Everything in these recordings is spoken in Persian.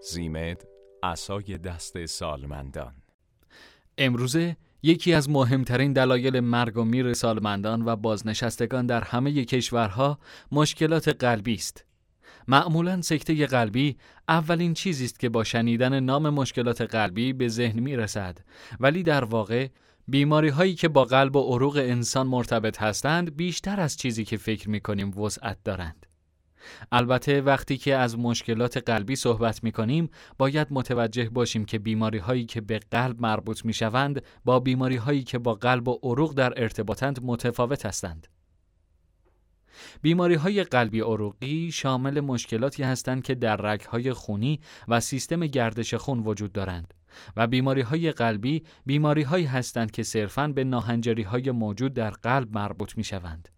زیمد اسای دست سالمندان امروزه یکی از مهمترین دلایل مرگ و میر سالمندان و بازنشستگان در همه کشورها مشکلات قلبی است. معمولا سکته قلبی اولین چیزی است که با شنیدن نام مشکلات قلبی به ذهن می رسد ولی در واقع بیماری هایی که با قلب و عروق انسان مرتبط هستند بیشتر از چیزی که فکر می کنیم وسعت دارند. البته وقتی که از مشکلات قلبی صحبت می کنیم باید متوجه باشیم که بیماری هایی که به قلب مربوط می شوند با بیماری هایی که با قلب و عروق در ارتباطند متفاوت هستند. بیماری های قلبی عروقی شامل مشکلاتی هستند که در رگهای خونی و سیستم گردش خون وجود دارند و بیماری های قلبی بیماری هایی هستند که صرفاً به ناهنجاری های موجود در قلب مربوط می شوند.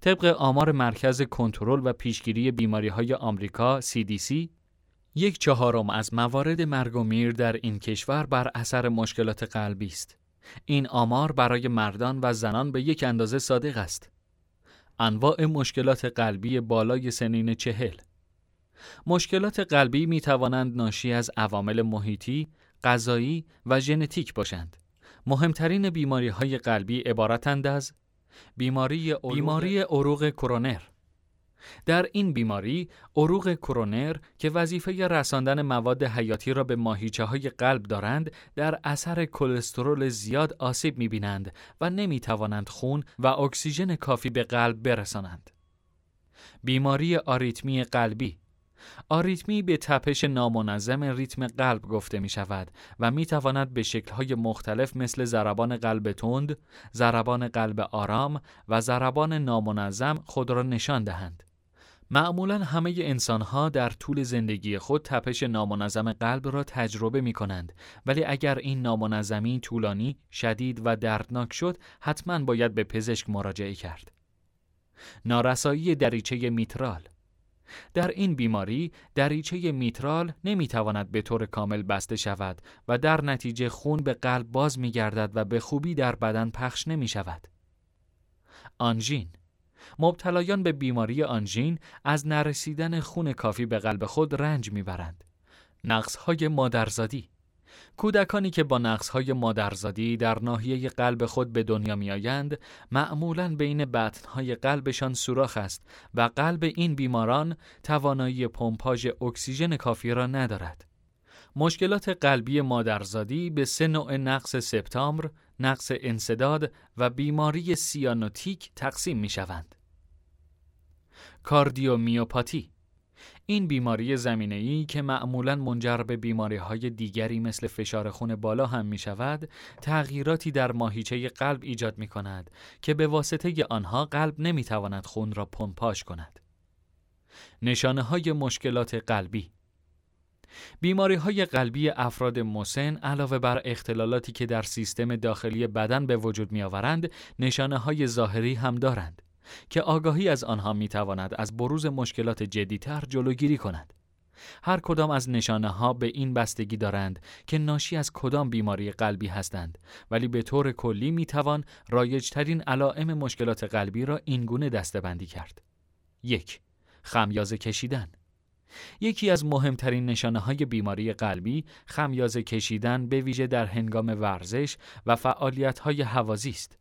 طبق آمار مرکز کنترل و پیشگیری بیماری های آمریکا CDC یک چهارم از موارد مرگ و میر در این کشور بر اثر مشکلات قلبی است. این آمار برای مردان و زنان به یک اندازه صادق است. انواع مشکلات قلبی بالای سنین چهل مشکلات قلبی می توانند ناشی از عوامل محیطی، غذایی و ژنتیک باشند. مهمترین بیماری های قلبی عبارتند از بیماری عروق, بیماری عروق کرونر در این بیماری عروق کرونر که وظیفه رساندن مواد حیاتی را به ماهیچه های قلب دارند در اثر کلسترول زیاد آسیب می بینند و نمی توانند خون و اکسیژن کافی به قلب برسانند. بیماری آریتمی قلبی آریتمی به تپش نامنظم ریتم قلب گفته می شود و می تواند به شکلهای مختلف مثل ضربان قلب تند، ضربان قلب آرام و ضربان نامنظم خود را نشان دهند. معمولا همه انسان ها در طول زندگی خود تپش نامنظم قلب را تجربه می کنند ولی اگر این نامنظمی طولانی، شدید و دردناک شد حتما باید به پزشک مراجعه کرد. نارسایی دریچه میترال در این بیماری دریچه میترال نمی‌تواند به طور کامل بسته شود و در نتیجه خون به قلب باز می گردد و به خوبی در بدن پخش نمی شود. آنژین مبتلایان به بیماری آنژین از نرسیدن خون کافی به قلب خود رنج می‌برند. نقصهای مادرزادی کودکانی که با نقصهای مادرزادی در ناحیه قلب خود به دنیا میآیند معمولا بین بطنهای قلبشان سوراخ است و قلب این بیماران توانایی پمپاژ اکسیژن کافی را ندارد. مشکلات قلبی مادرزادی به سه نوع نقص سپتامبر، نقص انصداد و بیماری سیانوتیک تقسیم می شوند. کاردیومیوپاتی این بیماری ای که معمولا منجر به بیماری های دیگری مثل فشار خون بالا هم می شود، تغییراتی در ماهیچه قلب ایجاد می کند که به واسطه آنها قلب نمی تواند خون را پمپاژ کند. نشانه های مشکلات قلبی بیماری های قلبی افراد مسن علاوه بر اختلالاتی که در سیستم داخلی بدن به وجود می آورند، نشانه های ظاهری هم دارند. که آگاهی از آنها می تواند از بروز مشکلات جدیتر جلوگیری کند. هر کدام از نشانه ها به این بستگی دارند که ناشی از کدام بیماری قلبی هستند ولی به طور کلی می توان رایجترین علائم مشکلات قلبی را اینگونه دستبندی کرد. یک خمیازه کشیدن یکی از مهمترین نشانه های بیماری قلبی خمیازه کشیدن به ویژه در هنگام ورزش و فعالیت های حوازی است.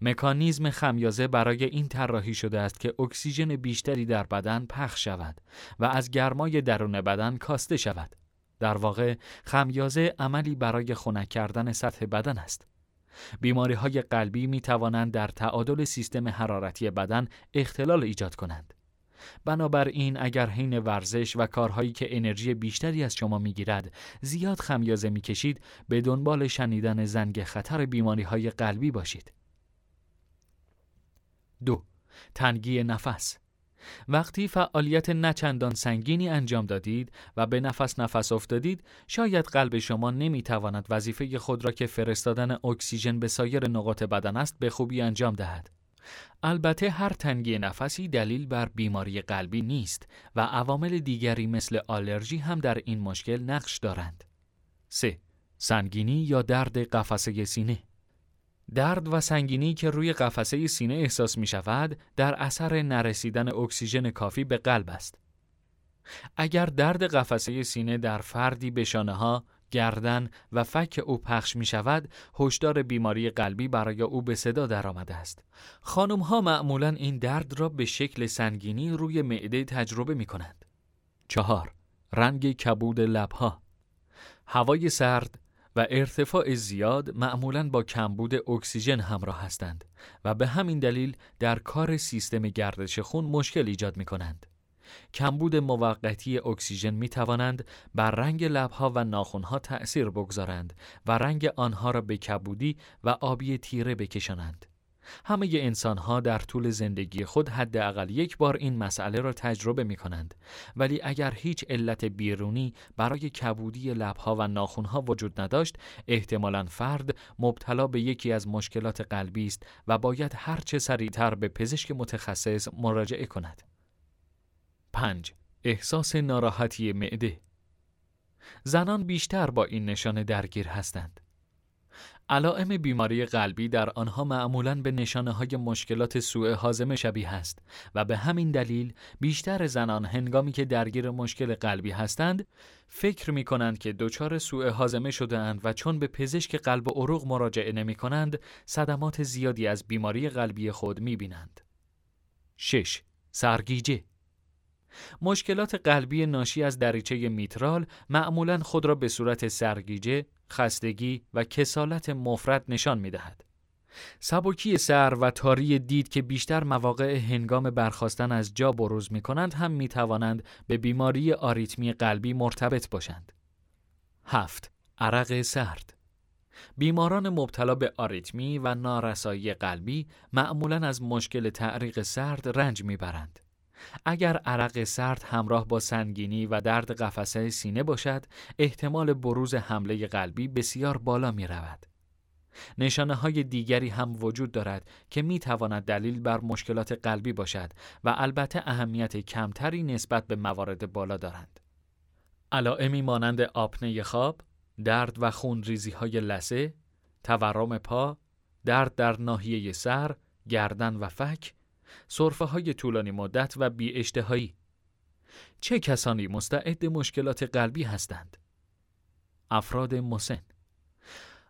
مکانیزم خمیازه برای این طراحی شده است که اکسیژن بیشتری در بدن پخش شود و از گرمای درون بدن کاسته شود. در واقع خمیازه عملی برای خنک کردن سطح بدن است. بیماری های قلبی می توانند در تعادل سیستم حرارتی بدن اختلال ایجاد کنند. بنابراین اگر حین ورزش و کارهایی که انرژی بیشتری از شما می‌گیرد زیاد خمیازه می‌کشید به دنبال شنیدن زنگ خطر بیماری های قلبی باشید. دو تنگی نفس. وقتی فعالیت نچندان سنگینی انجام دادید و به نفس نفس افتادید شاید قلب شما نمی‌تواند وظیفه خود را که فرستادن اکسیژن به سایر نقاط بدن است به خوبی انجام دهد. البته هر تنگی نفسی دلیل بر بیماری قلبی نیست و عوامل دیگری مثل آلرژی هم در این مشکل نقش دارند. 3. سنگینی یا درد قفسه سینه. درد و سنگینی که روی قفسه سینه احساس می شود در اثر نرسیدن اکسیژن کافی به قلب است. اگر درد قفسه سینه در فردی به شانه ها، گردن و فک او پخش می شود، هشدار بیماری قلبی برای او به صدا درآمده است. خانم ها معمولا این درد را به شکل سنگینی روی معده تجربه می کنند. چهار رنگ کبود لبها هوای سرد و ارتفاع زیاد معمولا با کمبود اکسیژن همراه هستند و به همین دلیل در کار سیستم گردش خون مشکل ایجاد می کنند. کمبود موقتی اکسیژن می توانند بر رنگ لبها و ناخونها تأثیر بگذارند و رنگ آنها را به کبودی و آبی تیره بکشانند. همه انسان ها در طول زندگی خود حداقل یک بار این مسئله را تجربه می کنند ولی اگر هیچ علت بیرونی برای کبودی لبها و ناخونها وجود نداشت احتمالا فرد مبتلا به یکی از مشکلات قلبی است و باید هرچه سریعتر به پزشک متخصص مراجعه کند. 5. احساس ناراحتی معده. زنان بیشتر با این نشانه درگیر هستند. علائم بیماری قلبی در آنها معمولاً به نشانه های مشکلات سوء هاضمه شبیه است و به همین دلیل بیشتر زنان هنگامی که درگیر مشکل قلبی هستند فکر می کنند که دچار سوء هاضمه شده اند و چون به پزشک قلب و عروق مراجعه نمی کنند صدمات زیادی از بیماری قلبی خود می بینند. 6. سرگیجه مشکلات قلبی ناشی از دریچه میترال معمولا خود را به صورت سرگیجه، خستگی و کسالت مفرد نشان می دهد. سبکی سر و تاری دید که بیشتر مواقع هنگام برخواستن از جا بروز می کنند هم می توانند به بیماری آریتمی قلبی مرتبط باشند. هفت عرق سرد بیماران مبتلا به آریتمی و نارسایی قلبی معمولا از مشکل تعریق سرد رنج می‌برند. اگر عرق سرد همراه با سنگینی و درد قفسه سینه باشد، احتمال بروز حمله قلبی بسیار بالا می رود. نشانه های دیگری هم وجود دارد که می تواند دلیل بر مشکلات قلبی باشد و البته اهمیت کمتری نسبت به موارد بالا دارند. علائمی مانند آپنه خواب، درد و خون ریزی های لسه، تورم پا، درد در ناحیه سر، گردن و فک، صرفه های طولانی مدت و بی اشتهایی. چه کسانی مستعد مشکلات قلبی هستند؟ افراد مسن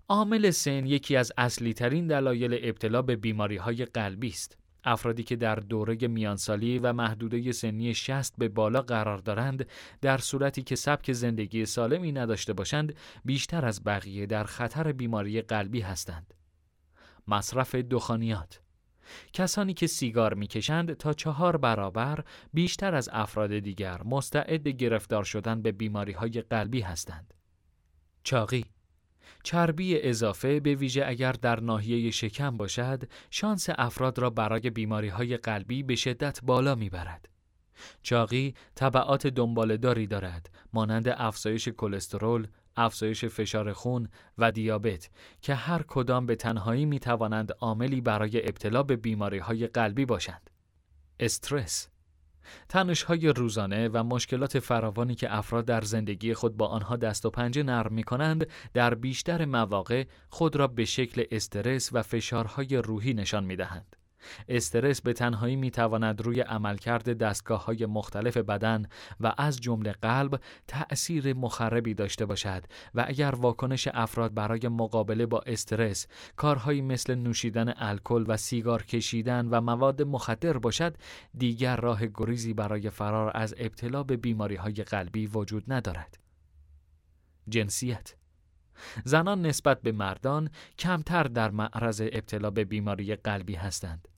عامل سن یکی از اصلی ترین دلایل ابتلا به بیماری های قلبی است. افرادی که در دوره میانسالی و محدوده سنی 60 به بالا قرار دارند در صورتی که سبک زندگی سالمی نداشته باشند بیشتر از بقیه در خطر بیماری قلبی هستند. مصرف دخانیات کسانی که سیگار می‌کشند تا چهار برابر بیشتر از افراد دیگر مستعد گرفتار شدن به بیماری های قلبی هستند. چاقی چربی اضافه به ویژه اگر در ناحیه شکم باشد شانس افراد را برای بیماری های قلبی به شدت بالا می‌برد. چاقی طبعات دنبالداری دارد مانند افزایش کلسترول، افزایش فشار خون و دیابت که هر کدام به تنهایی می توانند عاملی برای ابتلا به بیماری های قلبی باشند. استرس تنش های روزانه و مشکلات فراوانی که افراد در زندگی خود با آنها دست و پنجه نرم می کنند در بیشتر مواقع خود را به شکل استرس و فشارهای روحی نشان می دهند. استرس به تنهایی می تواند روی عملکرد دستگاه های مختلف بدن و از جمله قلب تأثیر مخربی داشته باشد و اگر واکنش افراد برای مقابله با استرس کارهایی مثل نوشیدن الکل و سیگار کشیدن و مواد مخدر باشد دیگر راه گریزی برای فرار از ابتلا به بیماری های قلبی وجود ندارد. جنسیت زنان نسبت به مردان کمتر در معرض ابتلا به بیماری قلبی هستند.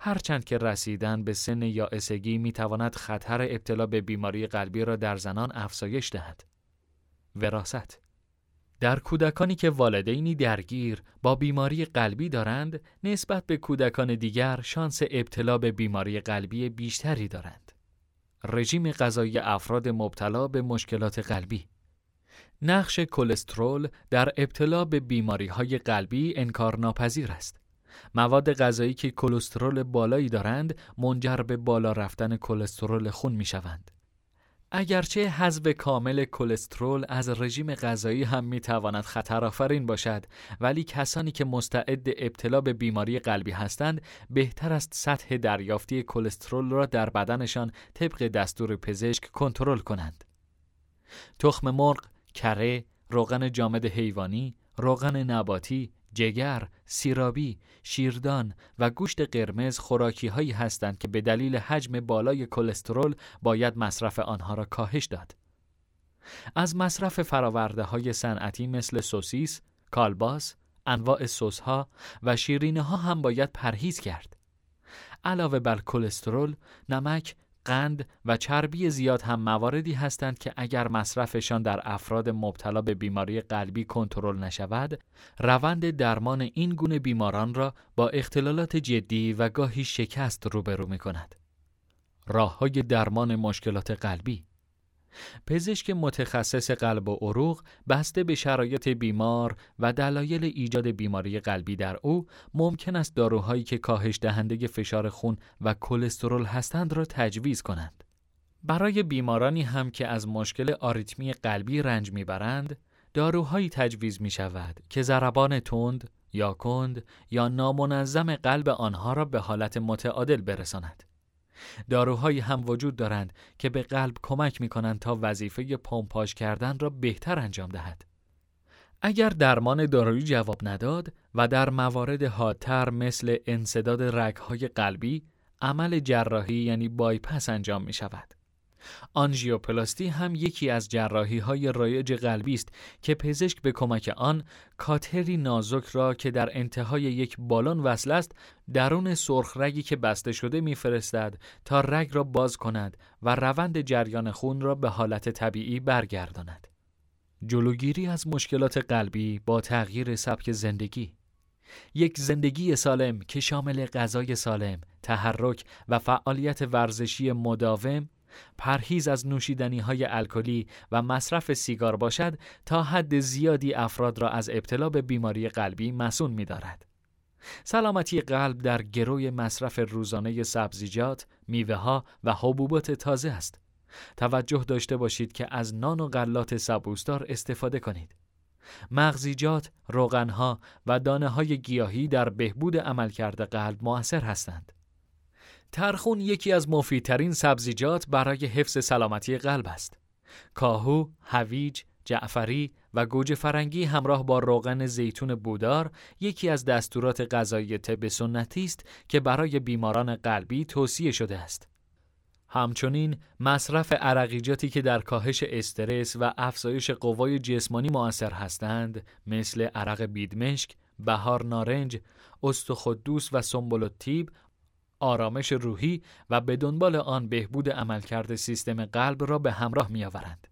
هرچند که رسیدن به سن یا اسگی می تواند خطر ابتلا به بیماری قلبی را در زنان افزایش دهد. وراست در کودکانی که والدینی درگیر با بیماری قلبی دارند نسبت به کودکان دیگر شانس ابتلا به بیماری قلبی بیشتری دارند. رژیم غذایی افراد مبتلا به مشکلات قلبی نقش کلسترول در ابتلا به بیماری های قلبی انکارناپذیر است. مواد غذایی که کلسترول بالایی دارند منجر به بالا رفتن کلسترول خون می شوند. اگرچه حذف کامل کلسترول از رژیم غذایی هم می‌تواند خطرآفرین باشد ولی کسانی که مستعد ابتلا به بیماری قلبی هستند بهتر است سطح دریافتی کلسترول را در بدنشان طبق دستور پزشک کنترل کنند تخم مرغ، کره، روغن جامد حیوانی، روغن نباتی، جگر، سیرابی، شیردان و گوشت قرمز خوراکی هایی هستند که به دلیل حجم بالای کلسترول باید مصرف آنها را کاهش داد. از مصرف فراورده های صنعتی مثل سوسیس، کالباس، انواع سس ها و شیرینه ها هم باید پرهیز کرد. علاوه بر کلسترول، نمک، قند و چربی زیاد هم مواردی هستند که اگر مصرفشان در افراد مبتلا به بیماری قلبی کنترل نشود، روند درمان این گونه بیماران را با اختلالات جدی و گاهی شکست روبرو می کند. راه های درمان مشکلات قلبی پزشک متخصص قلب و عروق بسته به شرایط بیمار و دلایل ایجاد بیماری قلبی در او ممکن است داروهایی که کاهش دهنده فشار خون و کلسترول هستند را تجویز کنند. برای بیمارانی هم که از مشکل آریتمی قلبی رنج می‌برند، داروهایی تجویز می شود که ضربان تند یا کند یا نامنظم قلب آنها را به حالت متعادل برساند. داروهایی هم وجود دارند که به قلب کمک می کنند تا وظیفه پمپاژ کردن را بهتر انجام دهد. اگر درمان دارویی جواب نداد و در موارد حادتر مثل انصداد رگهای قلبی عمل جراحی یعنی بایپس انجام می شود. آنژیوپلاستی هم یکی از جراحی های رایج قلبی است که پزشک به کمک آن کاتری نازک را که در انتهای یک بالون وصل است درون سرخ رگی که بسته شده میفرستد تا رگ را باز کند و روند جریان خون را به حالت طبیعی برگرداند. جلوگیری از مشکلات قلبی با تغییر سبک زندگی یک زندگی سالم که شامل غذای سالم، تحرک و فعالیت ورزشی مداوم پرهیز از نوشیدنی های الکلی و مصرف سیگار باشد تا حد زیادی افراد را از ابتلا به بیماری قلبی مسون می دارد. سلامتی قلب در گروی مصرف روزانه سبزیجات، میوه ها و حبوبات تازه است. توجه داشته باشید که از نان و غلات سبوسدار استفاده کنید. مغزیجات، روغنها و دانه های گیاهی در بهبود عملکرد قلب موثر هستند. ترخون یکی از مفیدترین سبزیجات برای حفظ سلامتی قلب است. کاهو، هویج، جعفری و گوجه فرنگی همراه با روغن زیتون بودار یکی از دستورات غذایی طب سنتی است که برای بیماران قلبی توصیه شده است. همچنین مصرف عرقیجاتی که در کاهش استرس و افزایش قوای جسمانی موثر هستند مثل عرق بیدمشک، بهار نارنج، استخدوس و سنبل آرامش روحی و به دنبال آن بهبود عملکرد سیستم قلب را به همراه می آورند.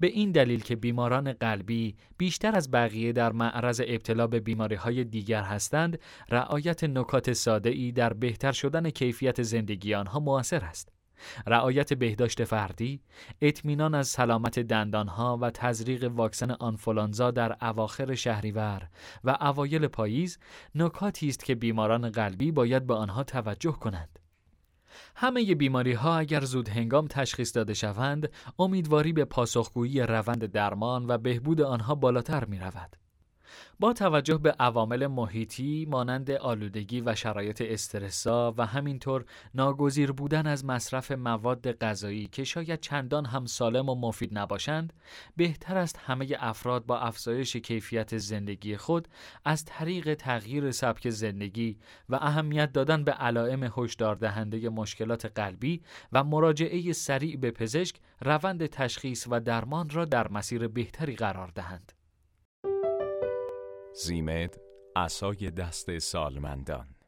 به این دلیل که بیماران قلبی بیشتر از بقیه در معرض ابتلا به بیماری های دیگر هستند، رعایت نکات ساده ای در بهتر شدن کیفیت زندگی آنها موثر است. رعایت بهداشت فردی، اطمینان از سلامت دندانها و تزریق واکسن آنفولانزا در اواخر شهریور و اوایل پاییز نکاتی است که بیماران قلبی باید به آنها توجه کنند. همه بیماری ها اگر زود هنگام تشخیص داده شوند، امیدواری به پاسخگویی روند درمان و بهبود آنها بالاتر می رود. با توجه به عوامل محیطی مانند آلودگی و شرایط استرسا و همینطور ناگزیر بودن از مصرف مواد غذایی که شاید چندان هم سالم و مفید نباشند بهتر است همه افراد با افزایش کیفیت زندگی خود از طریق تغییر سبک زندگی و اهمیت دادن به علائم هشدار دهنده مشکلات قلبی و مراجعه سریع به پزشک روند تشخیص و درمان را در مسیر بهتری قرار دهند. زیمد اسای دست سالمندان.